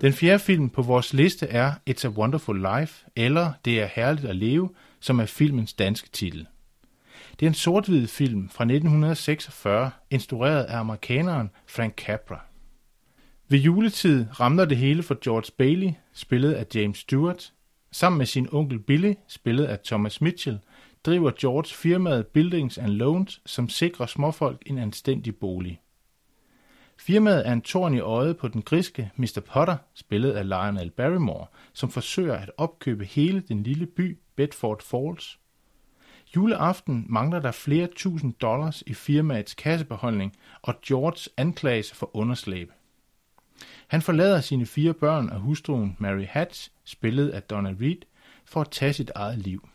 Den fjerde film på vores liste er It's a Wonderful Life, eller Det er herligt at leve, som er filmens danske titel. Det er en sort-hvid film fra 1946, instrueret af amerikaneren Frank Capra. Ved juletid ramler det hele for George Bailey, spillet af James Stewart. Sammen med sin onkel Billy, spillet af Thomas Mitchell, driver George firmaet Buildings and Loans, som sikrer småfolk en anstændig bolig. Firmaet er en torn i øjet på den griske Mr. Potter, spillet af Lionel Barrymore, som forsøger at opkøbe hele den lille by Bedford Falls. Juleaften mangler der flere tusind dollars i firmaets kassebeholdning, og George anklages for underslæb. Han forlader sine fire børn og hustruen Mary Hatch, spillet af Donna Reed, for at tage sit eget liv.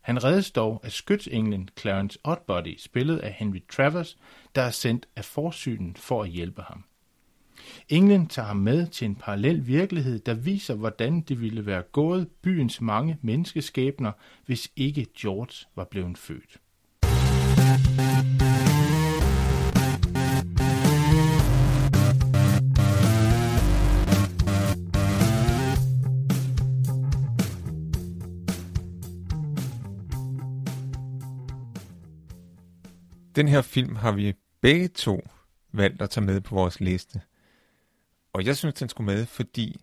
Han reddes dog af skytsenglen Clarence Oddbody, spillet af Henry Travers, der er sendt af forsynen for at hjælpe ham. Englen tager ham med til en parallel virkelighed, der viser, hvordan det ville være gået byens mange menneskeskæbner, hvis ikke George var blevet født. Den her film har vi begge to valgt at tage med på vores liste. Og jeg synes, den skulle med, fordi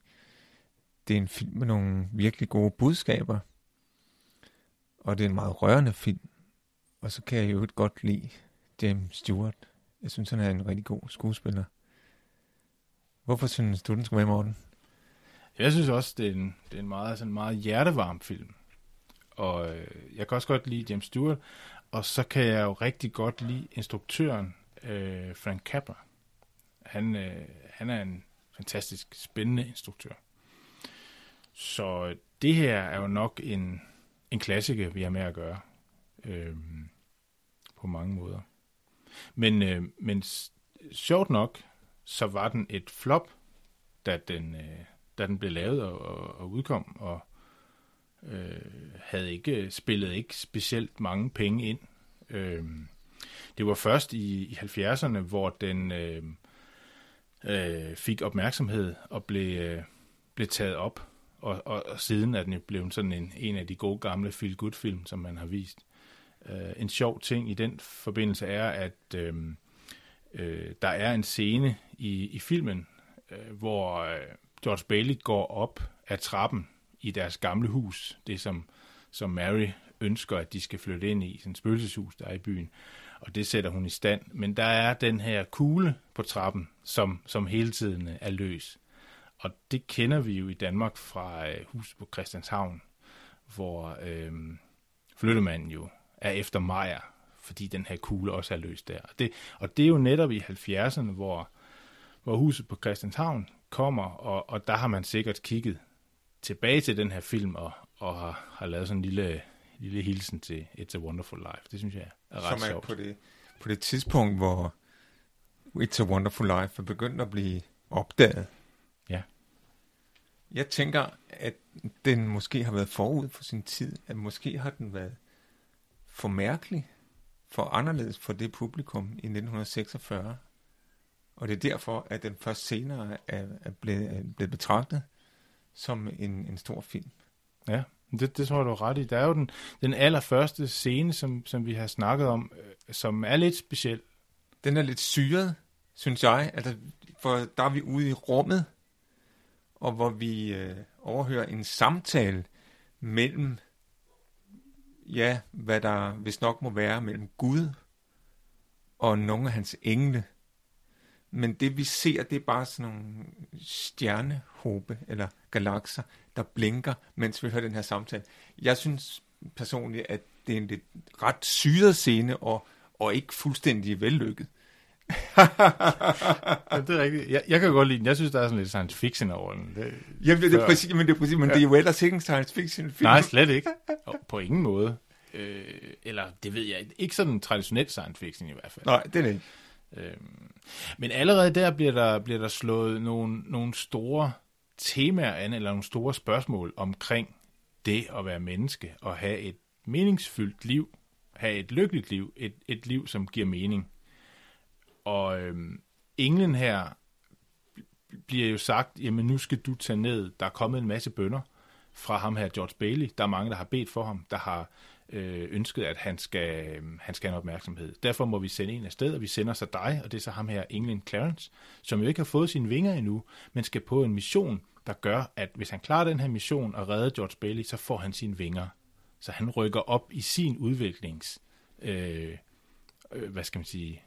det er en film med nogle virkelig gode budskaber. Og det er en meget rørende film. Og så kan jeg jo godt lide James Stewart. Jeg synes, han er en rigtig god skuespiller. Hvorfor synes du, den skulle med, Morten? Jeg synes også, det er en, det er en meget, sådan meget hjertevarm film. Og øh, jeg kan også godt lide James Stewart. Og så kan jeg jo rigtig godt lide instruktøren øh, Frank Capra. Han, øh, han er en fantastisk spændende instruktør. Så det her er jo nok en, en klassiker, vi har med at gøre. Øh, på mange måder. Men, øh, men sjovt nok, så var den et flop, da den, øh, da den blev lavet og, og, og udkom, og øh, havde ikke spillet ikke specielt mange penge ind. Øh, det var først i, i 70'erne, hvor den øh, øh, fik opmærksomhed og blev, øh, blev taget op. Og, og, og siden er den jo blevet sådan en, en af de gode gamle feel-good-film, som man har vist. Øh, en sjov ting i den forbindelse er, at øh, øh, der er en scene i, i filmen, øh, hvor øh, George Bailey går op ad trappen i deres gamle hus, det som, som Mary ønsker, at de skal flytte ind i, sådan et spøgelseshus, der er i byen og det sætter hun i stand. Men der er den her kugle på trappen, som, som hele tiden er løs. Og det kender vi jo i Danmark fra øh, på Christianshavn, hvor øh, flyttemanden jo er efter Majer, fordi den her kugle også er løs der. Og det, og det er jo netop i 70'erne, hvor, hvor huset på Christianshavn kommer, og, og der har man sikkert kigget tilbage til den her film og, og har, har lavet sådan en lille lille hilsen til It's a Wonderful Life. Det synes jeg er ret Som er sjovt. på det, på det tidspunkt, hvor It's a Wonderful Life er begyndt at blive opdaget. Ja. Jeg tænker, at den måske har været forud for sin tid. At måske har den været for mærkelig, for anderledes for det publikum i 1946. Og det er derfor, at den først senere er, er, blevet, er blevet betragtet som en, en stor film. Ja, det, det tror jeg, du har ret i. Der er jo den, den allerførste scene, som, som vi har snakket om, øh, som er lidt speciel. Den er lidt syret, synes jeg. Altså, for der er vi ude i rummet, og hvor vi øh, overhører en samtale mellem, ja, hvad der vist nok må være mellem Gud og nogle af hans engle. Men det vi ser, det er bare sådan nogle stjernehåbe eller galakser, der blinker, mens vi hører den her samtale. Jeg synes personligt, at det er en lidt ret syret scene, og, og ikke fuldstændig vellykket. ja, det er rigtigt. Jeg, jeg kan godt lide den. Jeg synes, der er sådan lidt science fiction over den. Det, Jamen, det, det er præcis, men det er præcis, men ja. det er jo ellers ikke en science fiction film. Nej, slet ikke. Og på ingen måde. Øh, eller, det ved jeg ikke. Ikke sådan traditionelt science fiction i hvert fald. Nej, det er det ikke. Øhm, men allerede der bliver der, bliver der slået nogle, nogle store temaer an, eller nogle store spørgsmål omkring det at være menneske, og have et meningsfyldt liv, have et lykkeligt liv, et, et liv, som giver mening. Og øhm, englen her bliver jo sagt, jamen nu skal du tage ned, der er kommet en masse bønder fra ham her, George Bailey. Der er mange, der har bedt for ham, der har øh, ønsket, at han skal, øh, han skal have opmærksomhed. Derfor må vi sende en afsted, og vi sender så dig, og det er så ham her, England Clarence, som jo ikke har fået sine vinger endnu, men skal på en mission, der gør, at hvis han klarer den her mission og redder George Bailey, så får han sine vinger. Så han rykker op i sin udviklings, øh, øh, hvad skal man sige,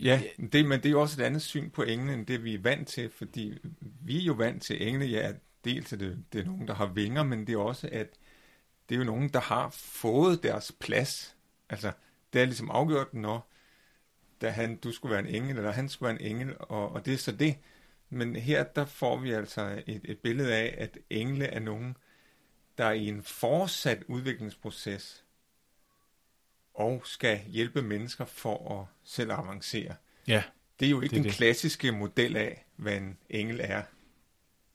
Ja, det, men det er jo også et andet syn på englene, end det vi er vant til, fordi vi er jo vant til engle, ja, dels er det, det er nogen, der har vinger, men det er også, at det er jo nogen, der har fået deres plads. Altså, det er ligesom afgjort, når da han, du skulle være en engel, eller han skulle være en engel, og, og det er så det. Men her, der får vi altså et, et billede af, at engle er nogen, der er i en fortsat udviklingsproces, og skal hjælpe mennesker for at selv avancere. Ja. Det er jo ikke det den det. klassiske model af, hvad en engel er.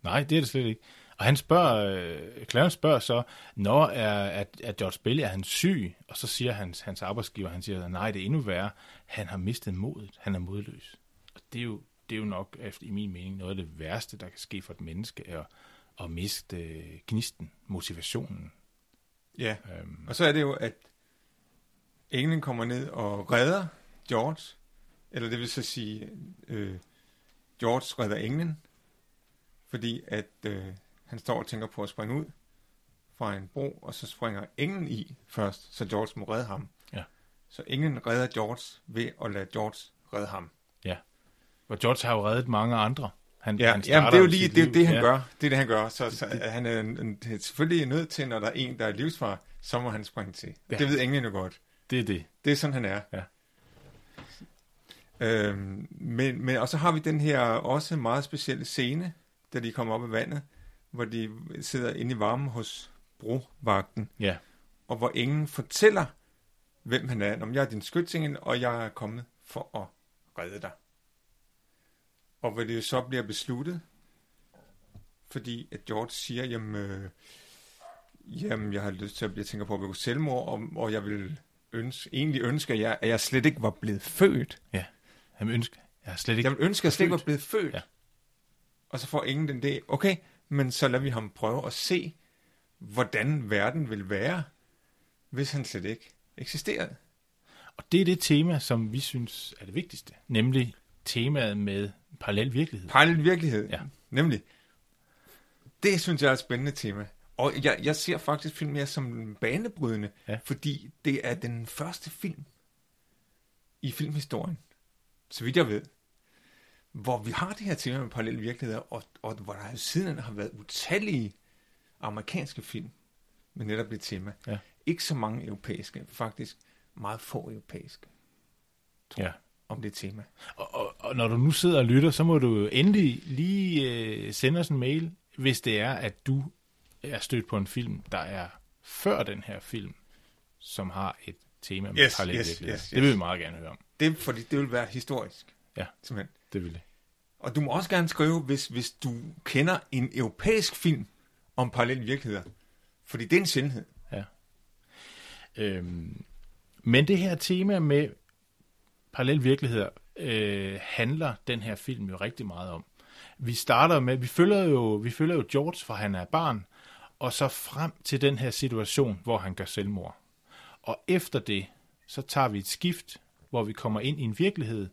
Nej, det er det slet ikke. Og han spørger, øh, Clarence spørger så, når er, at, at George Bailey er han syg? Og så siger hans, hans arbejdsgiver, han siger, nej, det er endnu værre. Han har mistet modet. Han er modløs. Og det er jo, det er jo nok, efter, i min mening, noget af det værste, der kan ske for et menneske, er at miste øh, gnisten, motivationen. Ja, øhm. og så er det jo, at englen kommer ned og redder George, eller det vil så sige, øh, George redder englen, fordi at øh, han står og tænker på at springe ud fra en bro, og så springer englen i først, så George må redde ham. Ja. Så englen redder George ved at lade George redde ham. Ja. Og George har jo reddet mange andre. Han, ja, han jamen, det er jo lige det, det, han ja. gør. Det er det, han gør. Så, så det, han er en, en, selvfølgelig nødt til, når der er en, der er livsfar, så må han springe til. Ja. Det ved englen jo godt. Det er det. Det er sådan, han er. Ja. Øhm, men, men, og så har vi den her også meget specielle scene, da de kommer op af vandet, hvor de sidder inde i varmen hos brovagten, ja. og hvor ingen fortæller, hvem han er. Om jeg er din skytsingen, og jeg er kommet for at redde dig. Og hvor det så bliver besluttet, fordi at George siger, jamen, øh, jamen jeg har lyst til at blive tænker på at begå selvmord, og, og jeg vil ønske, egentlig ønske, at jeg, at jeg slet ikke var blevet født. Ja, han ønsker, jeg slet ikke Jeg vil ønske, at jeg slet ikke var blevet født. Ja. Og så får ingen den det. Okay, men så lader vi ham prøve at se, hvordan verden vil være, hvis han slet ikke eksisterede. Og det er det tema, som vi synes er det vigtigste, nemlig temaet med parallel virkelighed. Parallel virkelighed, ja. nemlig. Det synes jeg er et spændende tema. Og jeg, jeg ser faktisk film mere som banebrydende, ja. fordi det er den første film i filmhistorien, så vidt jeg ved, hvor vi har det her tema med parallelle virkeligheder, og, og hvor der siden har været utallige amerikanske film med netop det tema. Ja. Ikke så mange europæiske, faktisk meget få europæiske, tror ja. om det tema. Og, og, og når du nu sidder og lytter, så må du endelig lige øh, sende os en mail, hvis det er, at du er stødt på en film, der er før den her film, som har et tema med yes, parallel yes, yes, yes. Det vil vi meget gerne høre om. Det, fordi det vil være historisk. Ja, simpelthen. det vil det. Og du må også gerne skrive, hvis, hvis du kender en europæisk film om parallelle virkeligheder. Fordi det er en sjældenhed. Ja. Øhm, men det her tema med parallelle virkeligheder øh, handler den her film jo rigtig meget om. Vi starter med, vi følger jo, vi følger jo George, fra han er barn, og så frem til den her situation, hvor han gør selvmord. Og efter det, så tager vi et skift, hvor vi kommer ind i en virkelighed,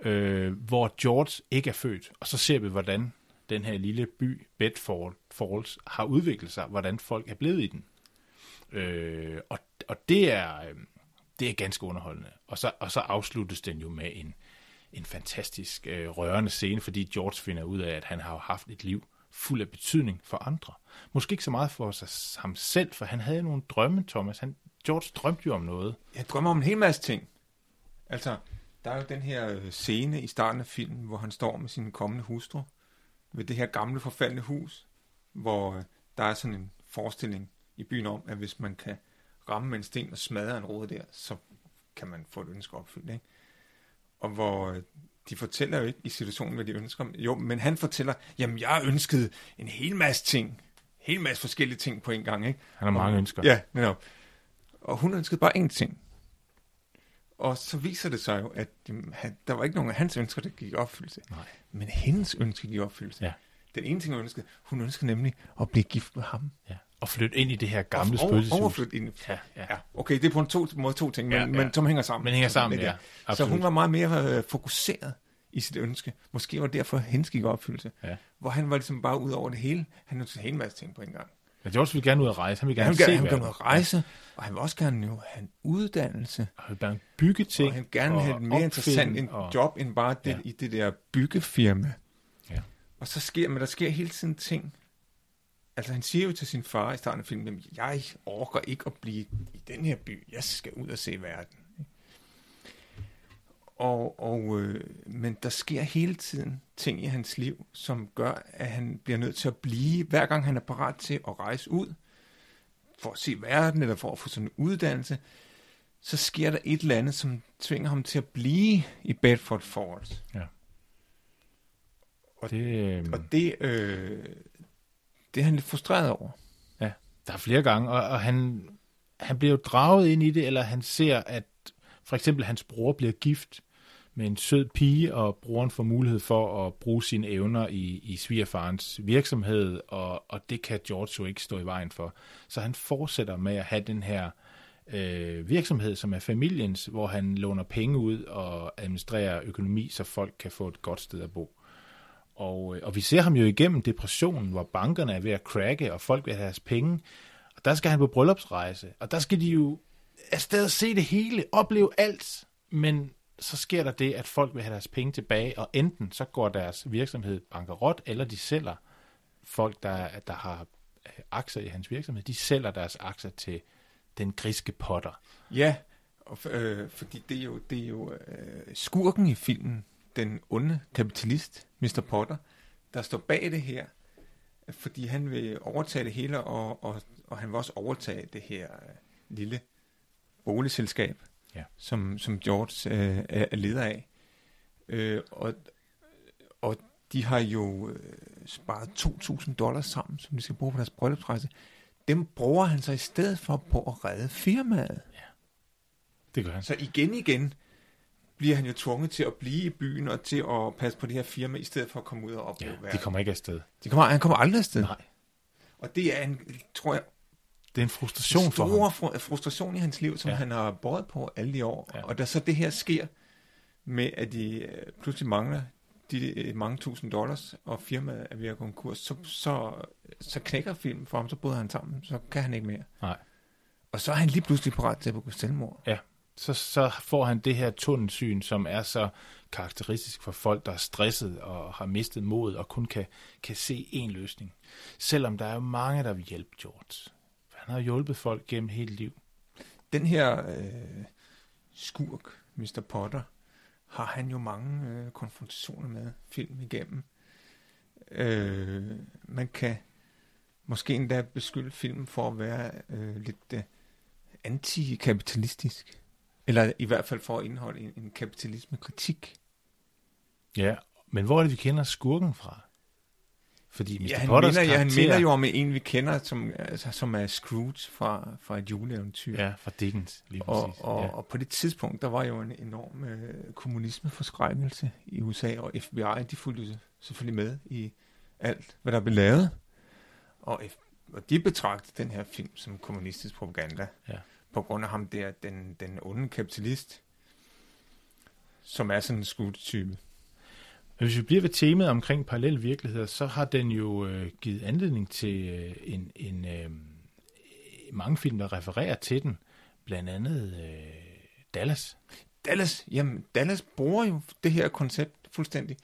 øh, hvor George ikke er født. Og så ser vi, hvordan den her lille by, Bedford Falls, har udviklet sig, hvordan folk er blevet i den. Øh, og, og det er, øhm, det er ganske underholdende. Og så, og så afsluttes den jo med en, en fantastisk øh, rørende scene, fordi George finder ud af, at han har haft et liv fuld af betydning for andre. Måske ikke så meget for sig, ham selv, for han havde nogle drømme, Thomas. Han, George drømte jo om noget. Jeg drømmer om en hel masse ting. Altså, der er jo den her øh, scene i starten af filmen, hvor han står med sin kommende hustru ved det her gamle forfaldne hus, hvor øh, der er sådan en forestilling i byen om, at hvis man kan ramme med en sten og smadre en råd der, så kan man få et ønske opfyldt. Ikke? Og hvor øh, de fortæller jo ikke i situationen, hvad de ønsker. Jo, men han fortæller, jamen jeg ønskede en hel masse ting. En hel masse forskellige ting på en gang. Ikke? Han har mange og, ønsker. Ja, netop. Og hun ønskede bare én ting. Og så viser det sig jo, at jamen, han, der var ikke nogen af hans ønsker, der gik i opfyldelse. Nej. Men hendes ønske gik i opfyldelse. Ja. Den ene ting, hun ønskede, hun ønskede nemlig at blive gift med ham. Ja. Og flytte ind i det her gamle og- spøgelseshus. Overflytte ind. Ja, ja. Ja, okay, det er på en to, måde to ting, men, Ja, ja, men som hænger sammen. Men hænger sammen, ja. Så hun var meget mere øh, fokuseret i sit ønske. Måske var det derfor, hendes gik opfyldelse. Ja. Hvor han var ligesom bare ud over det hele. Han ønskede en hel masse ting på en gang. Men George vil gerne ud at rejse. Han vil Ja, gerne han vil se gerne, han vil gerne ud at rejse, og han vil også gerne jo have en uddannelse. Og han vil gerne bygge ting. Og han vil gerne og have et mere interessant en og- job, end bare det, Ja. ja. i det der byggefirma. Ja. Og så sker, men der sker hele tiden ting. Altså han siger jo til sin far i starten af filmen, "Jamen, jeg orker ikke at blive i den her by. Jeg skal ud og se verden. Og, og, øh, men der sker hele tiden ting i hans liv, som gør, at han bliver nødt til at blive, hver gang han er parat til at rejse ud, for at se verden, eller for at få sådan en uddannelse, så sker der et eller andet, som tvinger ham til at blive i Bedford Falls. Og- Det, øh, Og det, øh, det er han lidt frustreret over. der er flere gange, og, og han, han bliver jo draget ind i det, eller han ser, at for eksempel hans bror bliver gift med en sød pige, og broren får mulighed for at bruge sine evner i, i svigerfarens virksomhed, og, og det kan George jo ikke stå i vejen for. Så han fortsætter med at have den her øh, virksomhed, som er familiens, hvor han låner penge ud og administrerer økonomi, så folk kan få et godt sted at bo. Og, øh, og vi ser ham jo igennem depressionen, hvor bankerne er ved at cracke, og folk vil have deres penge. Og der skal han på bryllupsrejse. Og der skal de jo afsted se det hele, opleve alt. Men så sker der det, at folk vil have deres penge tilbage, og enten så går deres virksomhed bankerot, eller de sælger folk, der, der har øh, aktier i hans virksomhed, de sælger deres aktier til den griske potter. Ja, og, øh, fordi det er jo, det er jo øh, skurken i filmen, den onde kapitalist, Mr. Potter, der står bag det her, fordi han vil overtage det hele, og, og, og han vil også overtage det her øh, lille boligselskab, Ja. som, som George øh, er, er leder af. Øh, og, og de har jo øh, sparet 2.000 dollars sammen, som de skal bruge på deres bryllupsrejse. Dem bruger han så i stedet for på at redde firmaet. Det gør han. Så igen igen bliver han jo tvunget til at blive i byen og til at passe på det her firma, i stedet for at komme ud og opleve Ja, de verden. kommer ikke afsted. De kommer, han kommer aldrig afsted. Nej. Og det er en, tror jeg, Det er en frustration for ham. store fru- frustration i hans liv, som Ja. ja. han har båret på alle de år. Ja. Ja. Og da så det her sker, med at de øh, pludselig mangler de øh, mange tusind dollars, og firmaet er ved at konkurs, så, så, så knækker filmen for ham, så bryder han sammen, så kan han ikke mere. Nej. Og så er han lige pludselig parat til at begå selvmord. så, så får han det her tunnelsyn, som er så karakteristisk for folk, der er stresset og har mistet mod og kun kan, kan se én løsning. Selvom der er jo mange, der vil hjælpe George. Han har hjulpet folk gennem hele liv. Den her øh, skurk, Mr. Potter, har han jo mange øh, konfrontationer med film igennem. Øh, man kan måske endda beskylde filmen for at være øh, lidt øh, antikapitalistisk. Eller i hvert fald for at indeholde en, en kapitalisme-kritik. Ja, men hvor er det, vi kender skurken fra? Fordi Mr. Ja, han, Potters minder, ja, han minder jo om en, vi kender, som, altså, som er Scrooge fra, fra et juleeventyr. Ja, fra Dickens, lige præcis. Og, og, ja. og på det tidspunkt, der var jo en enorm øh, kommunismeforskrækkelse i USA, og FBI, de fulgte selvfølgelig med i alt, hvad der blev lavet. Og, og de betragtede den her film som kommunistisk propaganda, Ja. på grund af ham der, den, den onde kapitalist, som er sådan en Scrooge-type. Men hvis vi bliver ved temaet omkring parallelle virkeligheder, så har den jo øh, givet anledning til øh, en, en øh, mange film, der refererer til den. Blandt andet øh, Dallas. Dallas, jamen, Dallas bruger jo det her koncept fuldstændig.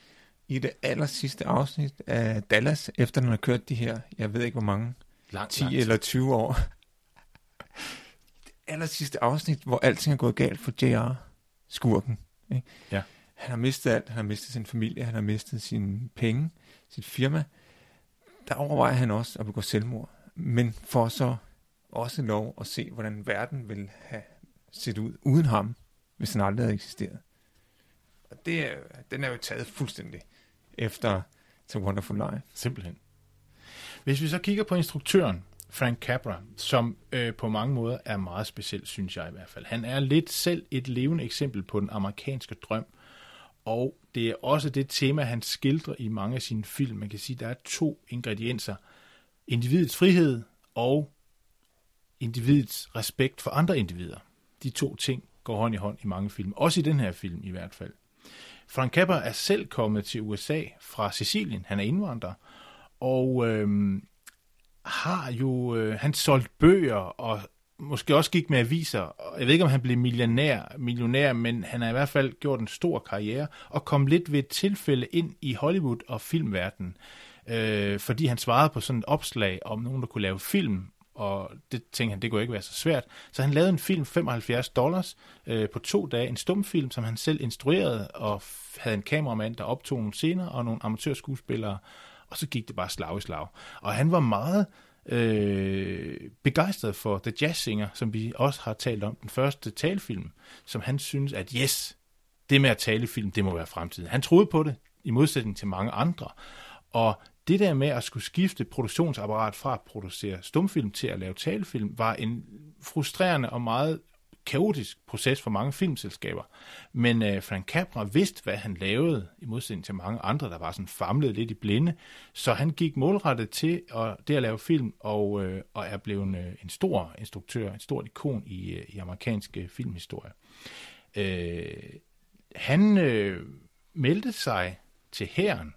i det aller sidste afsnit af Dallas, efter den har kørt de her, jeg ved ikke hvor mange, Lang, 10 lang eller 20 år. det aller sidste afsnit, hvor alting er gået galt for JR, skurken. Ikke? Ja. Han har mistet alt. Han har mistet sin familie, han har mistet sine penge, sit firma. Der overvejer han også at begå selvmord. Men for så også lov at se, hvordan verden vil have set ud uden ham, hvis han aldrig havde eksisteret. Og det er, den er jo taget fuldstændig efter The Wonderful Life. Simpelthen. Hvis vi så kigger på instruktøren, Frank Capra, som øh, på mange måder er meget speciel, synes jeg i hvert fald. Han er lidt selv et levende eksempel på den amerikanske drøm, og det er også det tema, han skildrer i mange af sine film. Man kan sige, at der er to ingredienser. Individets frihed og individets respekt for andre individer. De to ting går hånd i hånd i mange film. Også i den her film i hvert fald. Frank Capra er selv kommet til USA fra Sicilien. Han er indvandrer. Og øhm, har jo... Øh, han solgt bøger og måske også gik med aviser. Jeg ved ikke, om han blev millionær, millionær, men han har i hvert fald gjort en stor karriere og kom lidt ved et tilfælde ind i Hollywood og filmverdenen. Øh, fordi han svarede på sådan et opslag om nogen, der kunne lave film, og det tænkte han, det kunne ikke være så svært. Så han lavede en film, 75 dollars, øh, på to dage, en stumfilm, som han selv instruerede, og havde en kameramand, der optog nogle scener, og nogle amatørskuespillere, og så gik det bare slag i slag. Og han var meget øh, begejstret for The Jazz Singer, som vi også har talt om, den første talefilm, som han synes, at yes, det med at tale film, det må være fremtiden. Han troede på det, i modsætning til mange andre. Og det der med at skulle skifte produktionsapparat fra at producere stumfilm til at lave talefilm, var en frustrerende og meget kaotisk proces for mange filmselskaber. Men øh, Frank Capra vidste, hvad han lavede, i modsætning til mange andre, der var sådan famlet lidt i blinde. Så han gik målrettet til at, det at lave film, og, øh, og er blevet øh, en stor instruktør, en stor ikon i, øh, i amerikansk øh, filmhistorie. Øh, han øh, meldte sig til hæren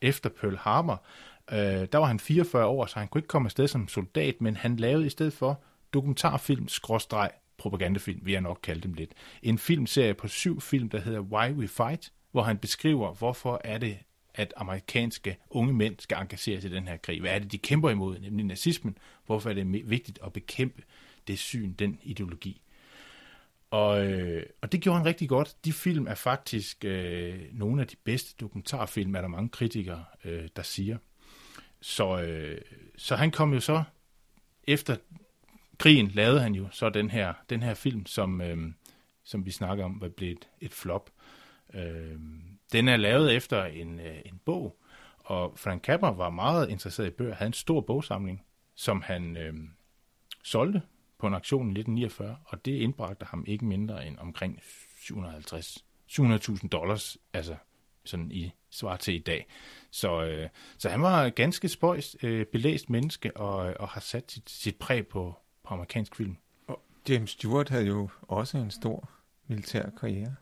efter Pearl Harbor. Øh, der var han 44 år, så han kunne ikke komme afsted som soldat, men han lavede i stedet for dokumentarfilm, skråstreg, propagandafilm, vil jeg nok kalde dem lidt. En filmserie på syv film, der hedder Why We Fight, hvor han beskriver, hvorfor er det, at amerikanske unge mænd skal engagere sig i den her krig. Hvad er det, de kæmper imod, nemlig nazismen? Hvorfor er det vigtigt at bekæmpe det syn, den ideologi? Og, øh, og det gjorde han rigtig godt. De film er faktisk øh, nogle af de bedste dokumentarfilm, er der mange kritikere, øh, der siger. Så, øh, så han kom jo så, efter krigen lavede han jo så den her, den her film, som, øh, som vi snakker om, var blevet et, et flop. Øh, den er lavet efter en, øh, en bog, og Frank Capra var meget interesseret i bøger, havde en stor bogsamling, som han øh, solgte på en aktion i 1949, og det indbragte ham ikke mindre end omkring 750 700.000 dollars, altså sådan i svar til i dag. Så, øh, så han var ganske spøjs, øh, belæst menneske, og, øh, og har sat sit, sit præg på, på amerikansk film. Og James Stewart havde jo også en stor militær karriere.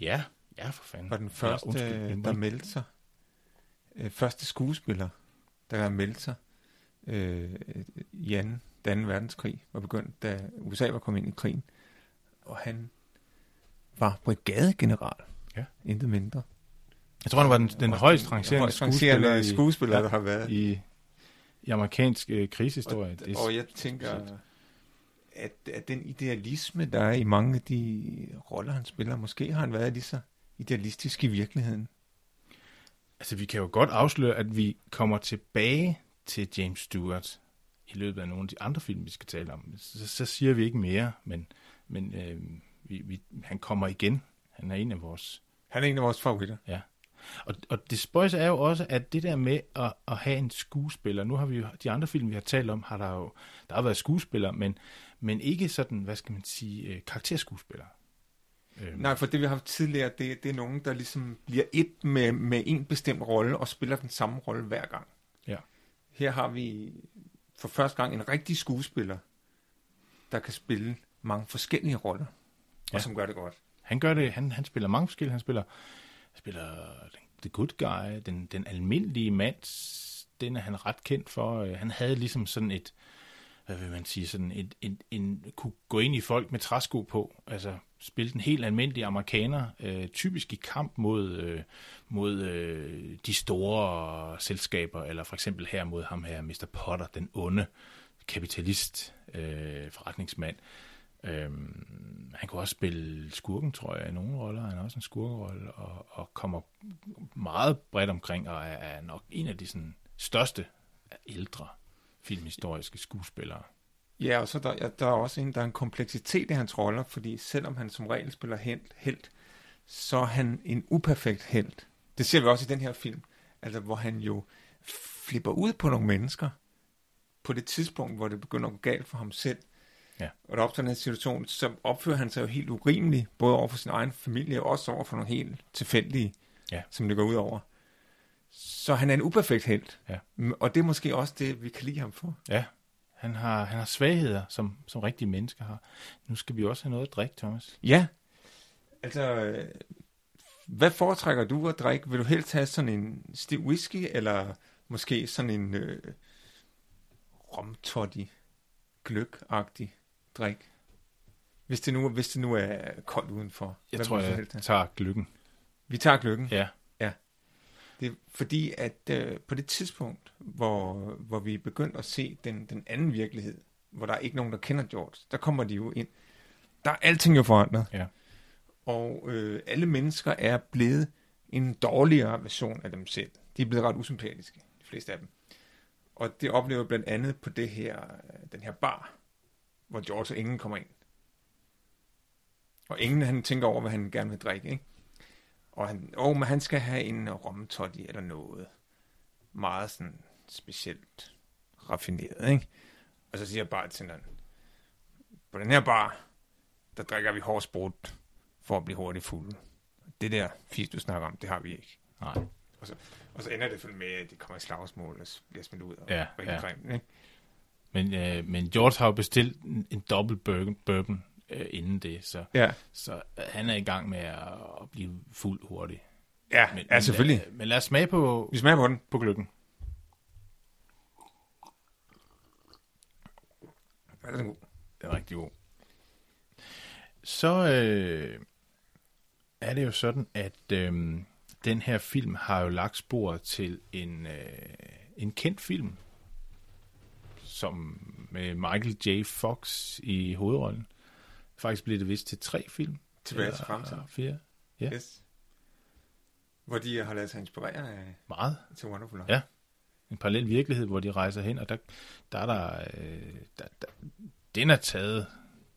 Ja, ja for fanden. Var den første, undskyld, ja, jeg må der meldte sig. Øh, første skuespiller, der har meldt sig øh, i anden, den 2. verdenskrig, var begyndt, da USA var kommet ind i krigen. Og han var brigadegeneral. Ja. Intet mindre. Jeg tror, han var den, den højst rangerende skuespiller, i, skuespiller der har været. i, i amerikansk øh, krigshistorie. Og, Det og jeg tænker. At, at den idealisme, der er i mange af de roller, han spiller, måske har han været lige så idealistisk i virkeligheden. Altså, vi kan jo godt afsløre, at vi kommer tilbage til James Stewart i løbet af nogle af de andre film, vi skal tale om. Så, så siger vi ikke mere, men, men øh, vi, vi, han kommer igen. Han er en af vores... Han er en af vores favoritter. Ja. Og, og det spøjse er jo også, at det der med at, at have en skuespiller, nu har vi jo, de andre film, vi har talt om, har der jo, der har været skuespillere, men, men ikke sådan, hvad skal man sige, øh, karakterskuespillere. Øhm, Nej, for det vi har haft tidligere, det, det er nogen, der ligesom bliver et med, med en bestemt rolle, og spiller den samme rolle hver gang. Ja. Her har vi for første gang en rigtig skuespiller, der kan spille mange forskellige roller, Ja. og som gør det godt. Han gør det, han, han spiller mange forskellige, han spiller, spiller spiller The Good Guy, den, den almindelige mand, den er han ret kendt for. Øh, han havde ligesom sådan et, hvad vil man sige, sådan et, en, en, kunne gå ind i folk med træsko på, altså spille den helt almindelige amerikaner, øh, typisk i kamp mod, øh, mod øh, de store selskaber, eller for eksempel her mod ham her, Mr. Potter, den onde kapitalist, øh, forretningsmand. Øhm, han kunne også spille skurken, tror jeg, i nogle roller. Han har også en skurkerolle, og, og kommer meget bredt omkring, og er, er nok en af de sådan, største ældre filmhistoriske skuespillere. Ja, og så der, ja, der er også en, der er en kompleksitet i hans roller, fordi selvom han som regel spiller helt, helt så er han en uperfekt helt. Det ser vi også i den her film, altså hvor han jo flipper ud på nogle mennesker på det tidspunkt, hvor det begynder at gå galt for ham selv. Ja. Og der opstår den her situation, så opfører han sig jo helt urimeligt, både over for sin egen familie, og også over for nogle helt tilfældige, Ja. som det går ud over. Så han er en uperfekt helt. Ja. Og det er måske også det, vi kan lide ham for. Ja, han har, han har svagheder, som, som rigtige mennesker har. Nu skal vi også have noget at drikke, Thomas. Ja. Altså, hvad foretrækker du at drikke? Vil du helst have sådan en stiv whisky, eller måske sådan en øh, romtoddy, gløk-agtig drik? Hvis det, nu, hvis det nu er koldt udenfor. Jeg Hvad tror, jeg have? tager gløggen. Vi tager gløkken. Ja, Det er fordi, at øh, på det tidspunkt, hvor, hvor vi er begyndt at se den, den anden virkelighed, hvor der er ikke nogen, der kender George, der kommer de jo ind. Der er alting jo forandret. Ja. Og øh, alle mennesker er blevet en dårligere version af dem selv. De er blevet ret usympatiske, de fleste af dem. Og det oplever jeg blandt andet på det her, øh, den her bar, hvor George og ingen kommer ind. Og ingen han tænker over, hvad han gerne vil drikke, ikke? Og han, åh, men han skal have en romtoddy eller noget. Meget sådan specielt raffineret, ikke? Og så siger jeg bare til den, på den her bar, der drikker vi hård sprut for at blive hurtigt fulde. Det der fisk, du snakker om, det har vi ikke. nej. Og så ender det med, at de kommer i slagsmål og bliver smidt ud og Ja, rigtig ja. grimt, ikke? Men, øh, men George har jo bestilt en, en dobbelt bourbon, bourbon øh, inden det, så, Ja, så øh, han er i gang med at, at blive fuld hurtigt. ja, Men, ja selvfølgelig. Men, men lad os smage på, Vi smager på den. på gløggen. Ja, den er god. Den er rigtig god. Så øh, er det jo sådan, at øh, den her film har jo lagt spor til en, øh, en kendt film, som med Michael J. Fox i hovedrollen. Faktisk blev det vist til tre film. Tilbage til fremtiden. Fire. Ja. Yes. Hvor de har lavet sig inspirere af Meget. til Wonderful Life. Ja. En parallel virkelighed, hvor de rejser hen, og der, der er der, øh, der, der... Den er taget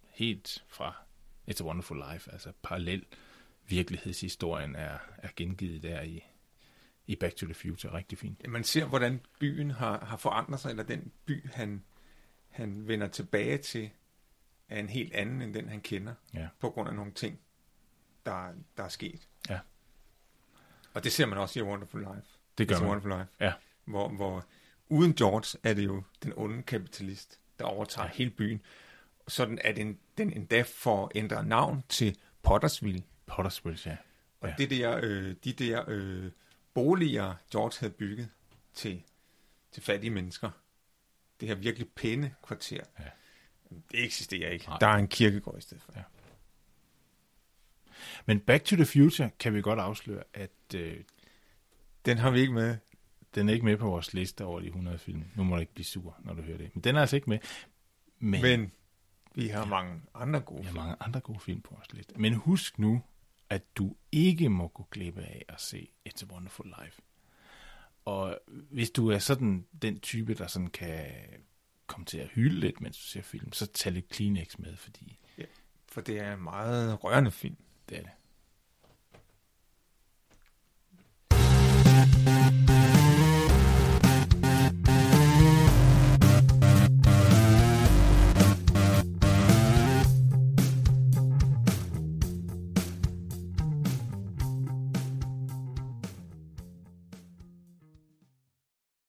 helt fra It's a Wonderful Life, altså parallel virkelighedshistorien er, er gengivet der i, i Back to the Future. Rigtig fint. Man ser, hvordan byen har, har forandret sig, eller den by, han, han vender tilbage til, er en helt anden, end den han kender, Ja. på grund af nogle ting, der, der er sket. Ja. Og det ser man også i A Wonderful Life. Det gør It's a man. Wonderful Life. Ja. Hvor, hvor uden George er det jo den onde kapitalist, der overtager Ja. hele byen. Sådan at den, den endda får ændret navn til Pottersville. Pottersville, ja. Og ja. det der, øh, de der øh, boliger, George havde bygget til, til fattige mennesker, det her virkelig pæne kvarter, Ja. det eksisterer ikke. Nej. Der er en kirkegård i stedet for. Ja. Men Back to the Future kan vi godt afsløre, at øh, Den har vi ikke med. den er ikke med på vores liste over de 100 film. Nu må du ikke blive sur, når du hører det. Men den er altså ikke med. Men, Men vi har mange andre gode vi har film. mange andre gode film på vores liste. Men husk nu, at du ikke må gå glip af at se It's a Wonderful Life. Og hvis du er sådan den type, der sådan kan komme til at hylde lidt, mens du ser film, så tag lidt Kleenex med, fordi For det er en meget rørende film. det er det.